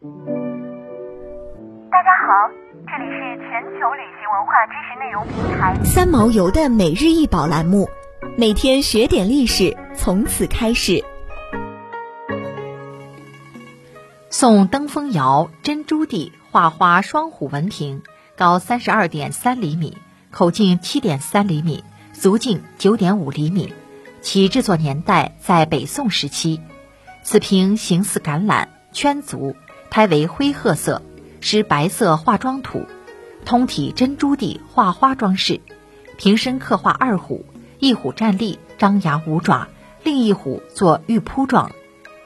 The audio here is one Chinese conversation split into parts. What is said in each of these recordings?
大家好，这里是全球旅行文化知识内容平台三毛游的每日一宝栏目，每天学点历史，从此开始。宋登封窑珍珠地画花双虎纹瓶，高三十二点三厘米，口径七点三厘米，足径九点五厘米。其制作年代在北宋时期。此瓶形似橄榄，圈足，胎为灰褐色，施白色化妆土，通体珍珠地画花装饰。瓶身刻画二虎，一虎站立，张牙舞爪；另一虎作玉扑状，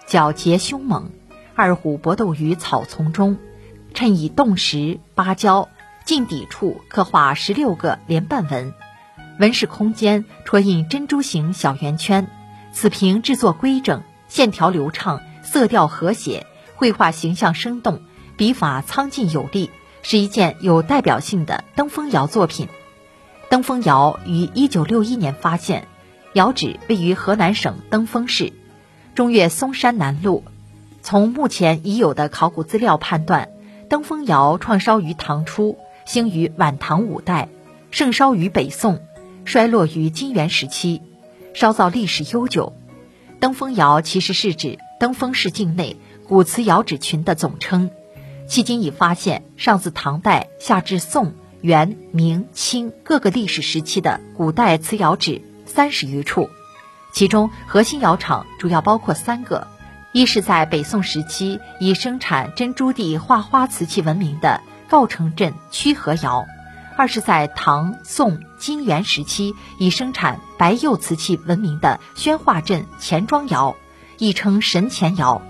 皎洁凶猛。二虎搏斗于草丛中，衬以洞石、芭蕉，近底处刻画十六个连瓣纹，纹饰空间戳印珍珠形小圆圈。此瓶制作规整。线条流畅，色调和谐，绘画形象生动，笔法苍劲有力，是一件有代表性的登封窑作品。登封窑于一九六一年发现，窑址位于河南省登封市中岳嵩山南麓。从目前已有的考古资料判断，登封窑创烧于唐初，兴于晚唐五代，盛烧于北宋，衰落于金元时期，烧造历史悠久。登封窑其实是指登封市境内古瓷窑址群的总称，迄今已发现上自唐代下至宋、元、明、清各个历史时期的古代瓷窑址三十余处，其中核心窑厂主要包括三个：一是在北宋时期以生产珍珠地画花瓷器闻名的诰城镇曲河窑。二是在唐、宋、金元时期以生产白釉瓷器闻名的宣化镇钱庄窑，亦称神钱窑；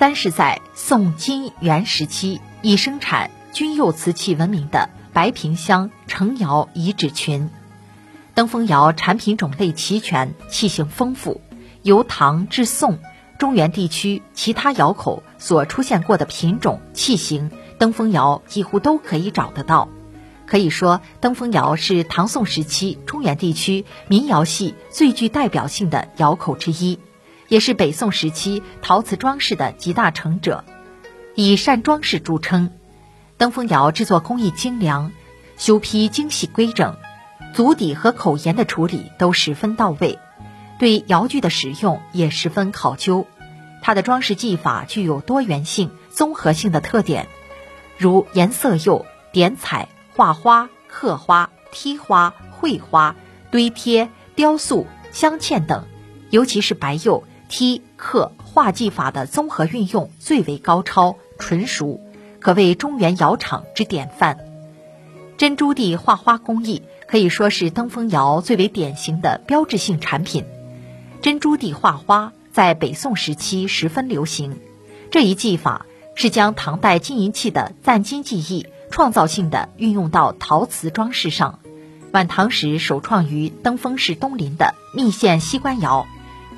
三是在宋、金元时期以生产钧釉瓷器闻名的白瓶乡城窑遗址群。登封窑产品种类齐全，器型丰富，由唐至宋、中原地区其他窑口所出现过的品种器型，登封窑几乎都可以找得到。可以说，登封窑是唐宋时期中原地区民窑系最具代表性的窑口之一，也是北宋时期陶瓷装饰的集大成者，以善装饰著称。登封窑制作工艺精良，修坯精细规整，足底和口沿的处理都十分到位，对窑具的使用也十分考究。它的装饰技法具有多元性、综合性的特点，如颜色釉、点彩。画花、刻花、剔花、绘花、堆贴、雕塑、镶嵌等，尤其是白釉剔、刻、画技法的综合运用最为高超纯熟，可谓中原窑厂之典范。珍珠地画花工艺可以说是登封窑最为典型的标志性产品。珍珠地画花在北宋时期十分流行，这一技法是将唐代金银器的赞金技艺。创造性的运用到陶瓷装饰上，晚唐时首创于登封市东林的密县西关窑，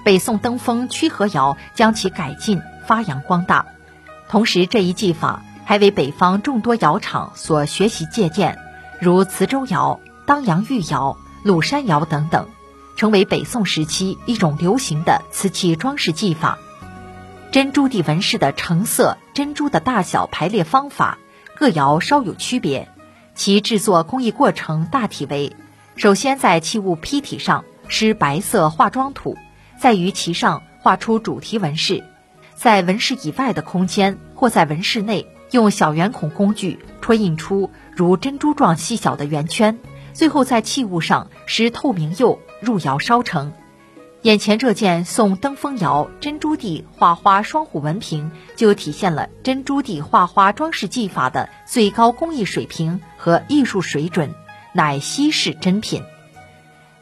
北宋登封曲河窑将其改进发扬光大。同时，这一技法还为北方众多窑厂所学习借鉴，如磁州窑、当阳玉窑、鲁山窑等等，成为北宋时期一种流行的瓷器装饰技法。珍珠地纹饰的成色、珍珠的大小、排列方法。各窑稍有区别，其制作工艺过程大体为：首先在器物坯体上施白色化妆土，在于其上画出主题纹饰，在纹饰以外的空间或在纹饰内用小圆孔工具戳印出如珍珠状细小的圆圈，最后在器物上施透明釉入窑烧成。眼前这件宋登封窑珍珠地画花双虎纹瓶，就体现了珍珠地画花装饰技法的最高工艺水平和艺术水准，乃稀世珍品。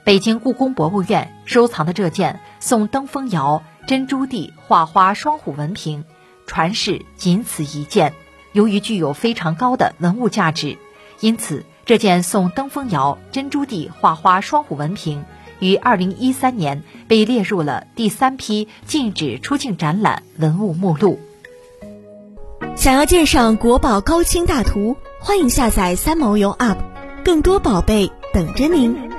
北京故宫博物院收藏的这件宋登封窑珍珠地画花双虎纹瓶，传世仅此一件。由于具有非常高的文物价值，因此这件宋登封窑珍珠地画花双虎纹瓶。于二零一三年被列入了第三批禁止出境展览文物目录。想要鉴赏国宝高清大图，欢迎下载三毛游 App，更多宝贝等着您。